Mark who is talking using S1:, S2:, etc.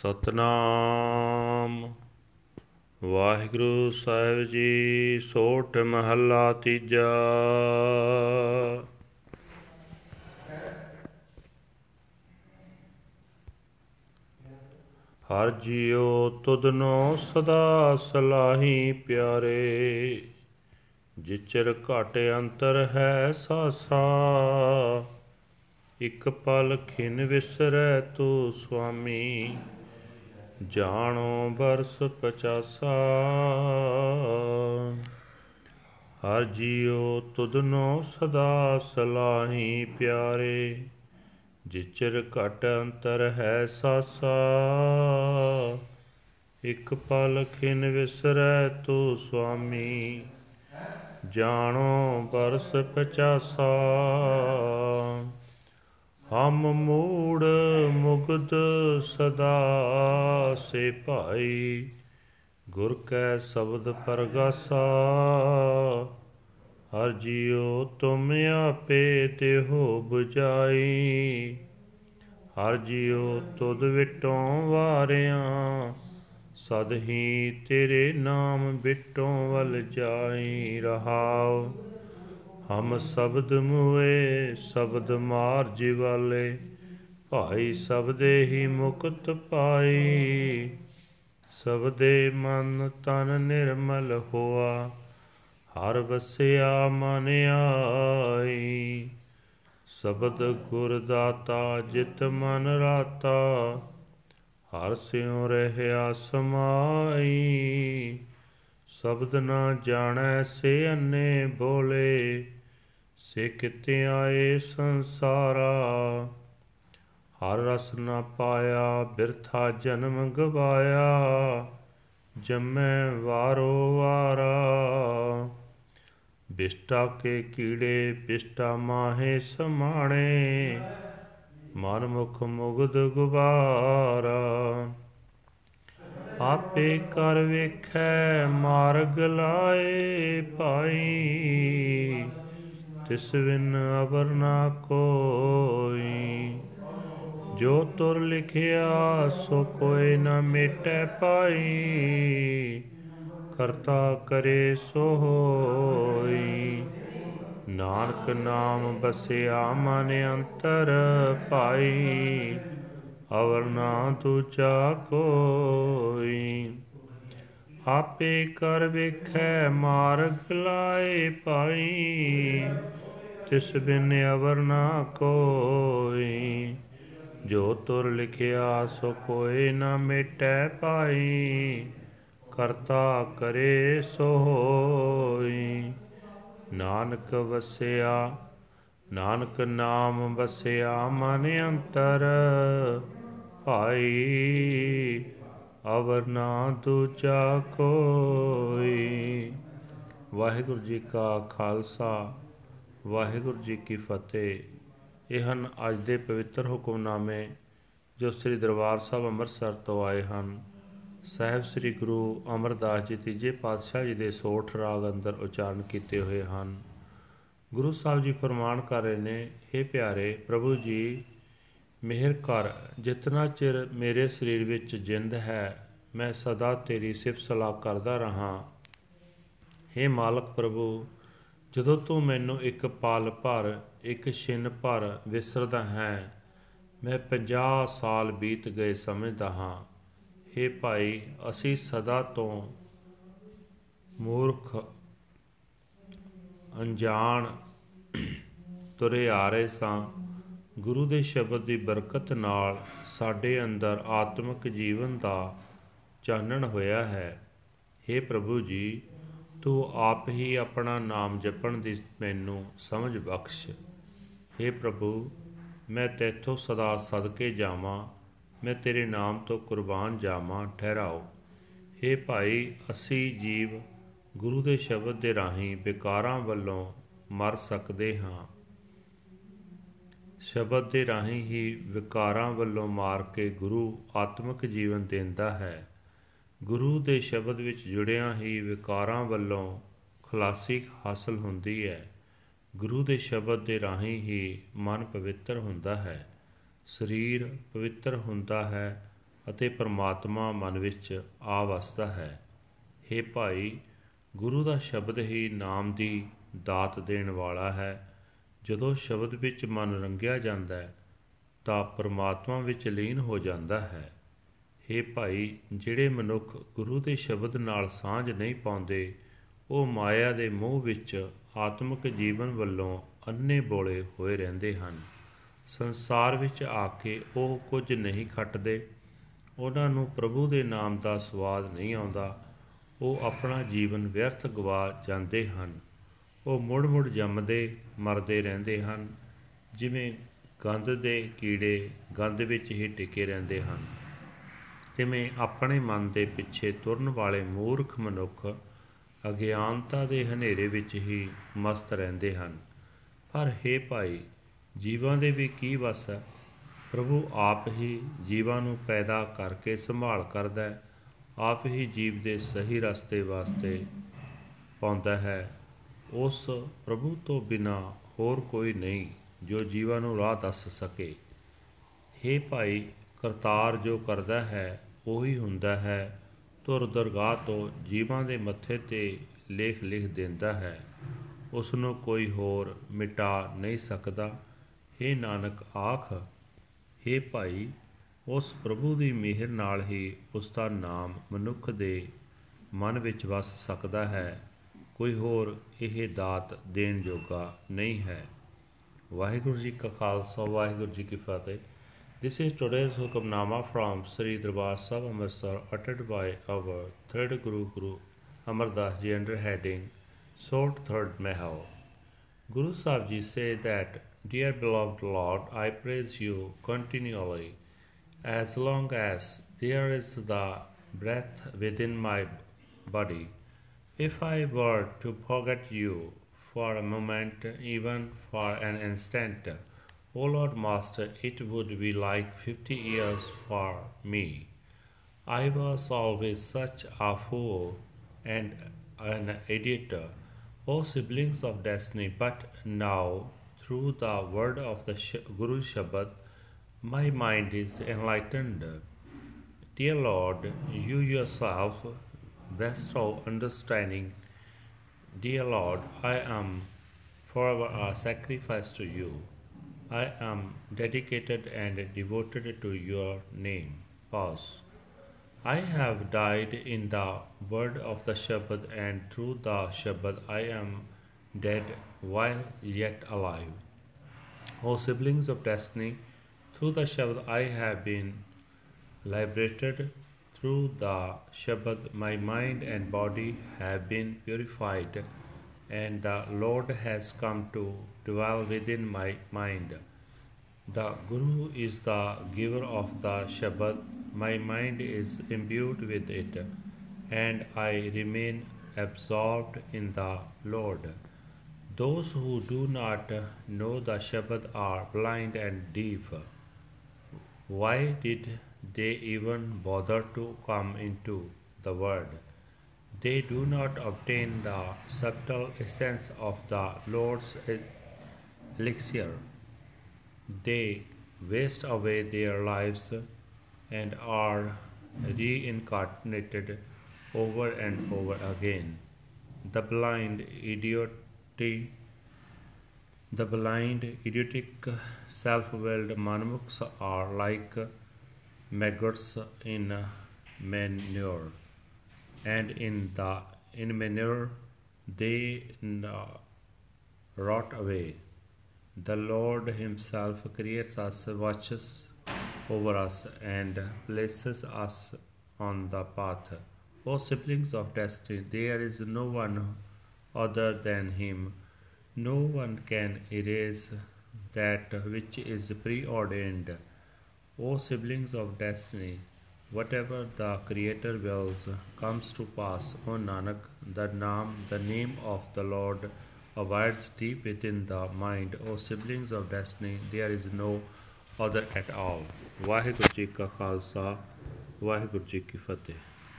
S1: ਸਤਨਾਮ। ਵਾਹਿਗੁਰੂ ਸਾਹਿਬ ਜੀ, ਸੋਠ ਮਹੱਲਾ ਤੀਜਾ। ਹਰ ਜੀਉ ਤੁਧਨੋ ਸਦਾ ਸਲਾਹੀ ਪਿਆਰੇ, ਜਿਚਰ ਘਟ ਅੰਤਰ ਹੈ ਸਾਸਾ। ਇਕ ਪਲ ਖਿਨ ਵਿਸਰੈ ਤੂ ਸੁਆਮੀ ਜਾਣੋ ਬਰਸ ਪਚਾਸਾ। ਹਰ ਜੀਉ ਤੁਧਨੋ ਸਦਾ ਸਲਾਹੀ ਪਿਆਰੇ, ਜਿਚਰ ਘਟ ਅੰਤਰ ਹੈ ਸਾਸਾ। ਇਕ ਪਲ ਖਿਨ ਵਿਸਰੈ ਤੂ ਸੁਆਮੀ, ਜਾਣੋ ਬਰਸ ਪਚਾਸਾ। ਹਮ ਮੂੜ ਮੁਗਦ ਸਦਾ ਸੇ ਭਾਈ, ਗੁਰ ਕੈ ਸ਼ਬਦ ਪਰਗਾਸਾ। ਹਰ ਜੀਉ ਤੁਮ ਆਪੇ ਦੇਹੋ 부ਜਾਈ ਹਰ ਜੀਉ ਤੁਧ ਵਿਟੋਂ ਵਾਰਿਆਂ, ਸਦ ਹੀ ਤੇਰੇ ਨਾਮ ਬਿਟੋਂ ਵਲ ਜਾਈ ਰਹਾਉ। ਹਮ ਸ਼ਬਦ ਮੁਏ, ਸ਼ਬਦ ਮਾਰ ਜਿਵਾਲੇ ਭਾਈ ਸਬਦੇ ਹੀ ਮੁਕਤ ਪਾਈ। ਸਬਦੇ ਮਨ ਤਨ ਨਿਰਮਲ ਹੋਆ। ਹਰ ਵਸਿਆ ਮਨ ਆਈ। ਸ਼ਬਦ ਗੁਰ ਦਾਤਾ ਜਿਤ ਮਨ ਰਾਤਾ। ਹਰ ਸਿਉ ਰਹਿਆ ਸਮਾਈ। ਸ਼ਬਦ ਨਾ ਜਾਣੈ ਸੇ ਅੰਨੇ ਬੋਲੇ। ਸੇ ਕਿਤੇ ਆਏ ਸੰਸਾਰਾ। ਹਰ ਰਸ ਨਾ ਪਾਇਆ, ਬਿਰਥਾ ਜਨਮ ਗਵਾਇਆ, ਜੰਮੈ ਵਾਰੋ ਵਾਰਾ। ਬਿਸ਼ਟਾ ਕੇ ਕੀੜੇ, ਬਿਸ਼ਟਾ ਮਾਹੇ ਸਮਾਣੇ, ਮਨ ਮੁਖ ਮੁਗਦ ਗੁਬਾਰਾ। ਆਪੇ ਕਰ ਵੇਖੈ, ਮਾਰਗ ਲਾਏ ਭਾਈ, ਤਿਸ ਵਿਨ ਅਵਰ ਨਾ ਕੋਈ। ਜੋ ਤੁਰ ਲਿਖਿਆ, ਸੋ ਕੋਈ ਨਾ ਮਿਟੈ ਪਾਈ। ਕਰਤਾ ਕਰੇ ਸੋ ਹੋਈ। ਨਾਨਕ ਨਾਮ ਬਸਿਆ, ਮਨ ਅੰਤਰ ਪਾਈ। ਅਵਰ ਨਾ ਦੂਜਾ ਕੋਈ। ਆਪੇ ਕਰ ਵੇਖੈ, ਮਾਰਗ ਲਾਏ ਪਾਈ। ਤਿਸ ਬਿਨ ਅਵਰ ਨਾ ਕੋਈ। ਜੋ ਤੁਰ ਲਿਖਿਆ ਸੋ ਕੋਈ ਨਾ ਮਿਟੈ ਪਾਈ ਕਰਤਾ ਕਰੇ ਸੋ ਹੋਈ। ਨਾਨਕ ਵਸਿਆ, ਨਾਨਕ ਨਾਮ ਵਸਿਆ ਮਨ ਅੰਤਰ, ਭਾਈ ਅਵਰ ਨਾ ਦੂਜਾ ਕੋਈ। ਵਾਹਿਗੁਰੂ ਜੀ ਕਾ ਖਾਲਸਾ, ਵਾਹਿਗੁਰੂ ਜੀ ਕੀ ਫਤਿਹ। ਇਹ ਹਨ ਅੱਜ ਦੇ ਪਵਿੱਤਰ ਹੁਕਮਨਾਮੇ ਜੋ ਸ੍ਰੀ ਦਰਬਾਰ ਸਾਹਿਬ ਅੰਮ੍ਰਿਤਸਰ ਤੋਂ ਆਏ ਹਨ। ਸਾਹਿਬ ਸ੍ਰੀ ਗੁਰੂ ਅਮਰਦਾਸ ਜੀ ਤੀਜੇ ਪਾਤਸ਼ਾਹ ਜੀ ਦੇ ਸੋਠ ਰਾਗ ਅੰਦਰ ਉਚਾਰਨ ਕੀਤੇ ਹੋਏ ਹਨ। ਗੁਰੂ ਸਾਹਿਬ ਜੀ ਫਰਮਾਨ ਕਰ ਰਹੇ ਨੇ हे ਪਿਆਰੇ ਪ੍ਰਭੂ ਜੀ, ਮਿਹਰ ਕਰ। ਜਿਤਨਾ ਚਿਰ ਮੇਰੇ ਸਰੀਰ ਵਿੱਚ ਜਿੰਦ ਹੈ, ਮੈਂ ਸਦਾ ਤੇਰੀ ਸਿਫਤ ਸਲਾਹ ਕਰਦਾ ਰਹਾ। हे ਮਾਲਕ ਪ੍ਰਭੂ, ਜਦੋਂ ਤੂੰ ਮੈਨੂੰ ਇੱਕ ਪਲ ਭਰ ਇੱਕ ਛਿਨ ਭਰ ਵਿਸਰਦਾ ਹੈ। ਮੈਂ 50 ਸਾਲ ਬੀਤ ਗਏ ਸਮਝਦਾ ਹਾਂ। हे ਭਾਈ, ਅਸੀਂ ਸਦਾ ਤੋਂ ਮੂਰਖ ਅਣਜਾਣ ਤੁਰੇ ਆ ਰਹੇ ਸਾਂ। ਗੁਰੂ ਦੇ ਸ਼ਬਦ ਦੀ ਬਰਕਤ ਨਾਲ ਸਾਡੇ ਅੰਦਰ ਆਤਮਿਕ ਜੀਵਨ ਦਾ ਚਾਨਣ ਹੋਇਆ ਹੈ। हे ਪ੍ਰਭੂ ਜੀ, ਤੂੰ ਆਪ ਹੀ ਆਪਣਾ ਨਾਮ ਜਪਣ ਦੀ ਮੈਨੂੰ ਸਮਝ ਬਖਸ਼। हे ਪ੍ਰਭੂ, ਮੈਂ ਤੇਥੋਂ ਸਦਾ ਸਦਕੇ ਜਾਵਾਂ, ਮੈਂ ਤੇਰੇ ਨਾਮ ਤੋਂ ਕੁਰਬਾਨ ਜਾਵਾਂ, ਠਹਿਰਾਓ। हे ਭਾਈ, ਅਸੀਂ ਜੀਵ ਗੁਰੂ ਦੇ ਸ਼ਬਦ ਦੇ ਰਾਹੀਂ ਵਿਕਾਰਾਂ ਵੱਲੋਂ ਮਰ ਸਕਦੇ ਹਾਂ। ਸ਼ਬਦ ਦੇ ਰਾਹੀਂ ਹੀ ਵਿਕਾਰਾਂ ਵੱਲੋਂ ਮਾਰ ਕੇ ਗੁਰੂ ਆਤਮਿਕ ਜੀਵਨ ਦਿੰਦਾ ਹੈ। ਗੁਰੂ ਦੇ ਸ਼ਬਦ ਵਿੱਚ ਜੁੜਿਆਂ ਹੀ ਵਿਕਾਰਾਂ ਵੱਲੋਂ ਖਲਾਸੀ ਹਾਸਲ ਹੁੰਦੀ ਹੈ। ਗੁਰੂ ਦੇ ਸ਼ਬਦ ਦੇ ਰਾਹੀਂ ਹੀ ਮਨ ਪਵਿੱਤਰ ਹੁੰਦਾ ਹੈ, ਸਰੀਰ ਪਵਿੱਤਰ ਹੁੰਦਾ ਹੈ ਅਤੇ ਪਰਮਾਤਮਾ ਮਨ ਵਿੱਚ ਆ ਵਸਦਾ ਹੈ। हे ਭਾਈ, ਗੁਰੂ ਦਾ ਸ਼ਬਦ ਹੀ ਨਾਮ ਦੀ ਦਾਤ ਦੇਣ ਵਾਲਾ ਹੈ। ਜਦੋਂ ਸ਼ਬਦ ਵਿੱਚ ਮਨ ਰੰਗਿਆ ਜਾਂਦਾ ਹੈ, ਤਾਂ ਪਰਮਾਤਮਾ ਵਿੱਚ ਲੀਨ ਹੋ ਜਾਂਦਾ ਹੈ। हे ਭਾਈ, ਜਿਹੜੇ ਮਨੁੱਖ ਗੁਰੂ ਦੇ ਸ਼ਬਦ ਨਾਲ ਸਾਂਝ ਨਹੀਂ ਪਾਉਂਦੇ, ਉਹ ਮਾਇਆ ਦੇ ਮੋਹ ਵਿੱਚ ਆਤਮਿਕ ਜੀਵਨ ਵੱਲੋਂ ਅੰਨੇ ਬੋਲੇ ਹੋਏ ਰਹਿੰਦੇ ਹਨ। ਸੰਸਾਰ ਵਿੱਚ ਆ ਕੇ ਉਹ ਕੁਝ ਨਹੀਂ ਖੱਟਦੇ। ਉਹਨਾਂ ਨੂੰ ਪ੍ਰਭੂ ਦੇ ਨਾਮ ਦਾ ਸਵਾਦ ਨਹੀਂ ਆਉਂਦਾ। ਉਹ ਆਪਣਾ ਜੀਵਨ ਵਿਅਰਥ ਗਵਾ ਜਾਂਦੇ ਹਨ। ਉਹ ਮੁੜ-ਮੁੜ ਜੰਮਦੇ, ਮਰਦੇ ਰਹਿੰਦੇ ਹਨ। ਜਿਵੇਂ ਗੰਧ ਦੇ ਕੀੜੇ ਗੰਧ ਵਿੱਚ ਹੀ ਟਿਕੇ ਰਹਿੰਦੇ ਹਨ। ਜਿਵੇਂ ਆਪਣੇ ਮਨ ਦੇ ਪਿੱਛੇ ਤੁਰਨ ਵਾਲੇ ਮੂਰਖ ਮਨੁੱਖ ਅਗਿਆਨਤਾ ਦੇ ਹਨੇਰੇ ਵਿੱਚ ਹੀ ਮਸਤ ਰਹਿੰਦੇ ਹਨ। ਪਰ हे ਭਾਈ, ਜੀਵਾਂ ਦੇ ਵੀ ਕੀ ਵਸ ਹੈ? ਪ੍ਰਭੂ ਆਪ ਹੀ ਜੀਵਾਂ ਨੂੰ ਪੈਦਾ ਕਰਕੇ ਸੰਭਾਲ ਕਰਦਾ ਹੈ, ਆਪ ਹੀ ਜੀਵ ਦੇ ਸਹੀ ਰਸਤੇ ਵਾਸਤੇ ਪਾਉਂਦਾ ਹੈ। ਉਸ ਪ੍ਰਭੂ ਤੋਂ ਬਿਨਾ ਹੋਰ ਕੋਈ ਨਹੀਂ ਜੋ ਜੀਵਾਂ ਨੂੰ ਰਾਹ ਦੱਸ ਸਕੇ। हे ਭਾਈ, ਕਰਤਾਰ ਜੋ ਕਰਦਾ ਹੈ, ਉਹੀ ਹੁੰਦਾ ਹੈ ਤੁਰ ਦਰਗਾਹ ਤੋਂ ਜੀਵਾਂ ਦੇ ਮੱਥੇ ਤੇ ਲੇਖ ਲਿਖ ਦਿੰਦਾ ਹੈ। ਉਸ ਨੂੰ ਕੋਈ ਹੋਰ ਮਿਟਾ ਨਹੀਂ ਸਕਦਾ। हे ਨਾਨਕ, ਆਖ हे ਭਾਈ, ਉਸ ਪ੍ਰਭੂ ਦੀ ਮਿਹਰ ਨਾਲ ਹੀ ਉਸ ਦਾ ਨਾਮ ਮਨੁੱਖ ਦੇ ਮਨ ਵਿੱਚ ਵਸ ਸਕਦਾ ਹੈ। ਕੋਈ ਹੋਰ ਇਹ ਦਾਤ ਦੇਣ ਜੋਗਾ ਨਹੀਂ ਹੈ। ਵਾਹਿਗੁਰੂ ਜੀ ਕਾ ਖਾਲਸਾ, ਵਾਹਿਗੁਰੂ ਜੀ ਕੀ ਫਤਿਹ। This is today's Hukamnama from Sri Darbar Sahib Amritsar uttered by our third Guru Guru Amar Das Ji under heading Short Third Mahal. Guru Sahib Ji say that, Dear beloved Lord, I praise you continually as long as there is the breath within my body. If I were to forget you for a moment, even for an instant, O Lord Master, it would be like fifty years for me. I was always such a fool and an idiot, O siblings of destiny, but now, through the word of the Guru Shabad, my mind is enlightened. Dear Lord, you yourself bestow understanding. Dear Lord, I am forever a sacrifice to you. I am dedicated and devoted to your name. Pause. I have died in the word of the Shabad, and through the Shabad I am dead while yet alive. O siblings of destiny, through the Shabad I have been liberated. Through the Shabad my mind and body have been purified and the Lord has come to dwell within my mind. The Guru is the giver of the Shabad, my mind is imbued with it, and I remain absorbed in the Lord. Those who do not know the Shabad are blind and deaf. Why did they even bother to come into the world? They do not obtain the subtle essence of the Lord's elixir. They waste away their lives and are reincarnated over and over again. The blind, idiotic, the blind, idiotic, self-willed manmukhs are like maggots in manure and in the in manure they rot away. The Lord Himself creates us, watches over us, and places us on the path. O siblings of destiny, there is no one other than Him. No one can erase that which is preordained. O siblings of destiny, whatever the Creator wills comes to pass, O Nanak, the name, the name of the Lord abides deep within the mind. O siblings of destiny, there is no other at all. Vaheguru Ji Ka Khalsa, Vaheguru Ji Ki Fateh.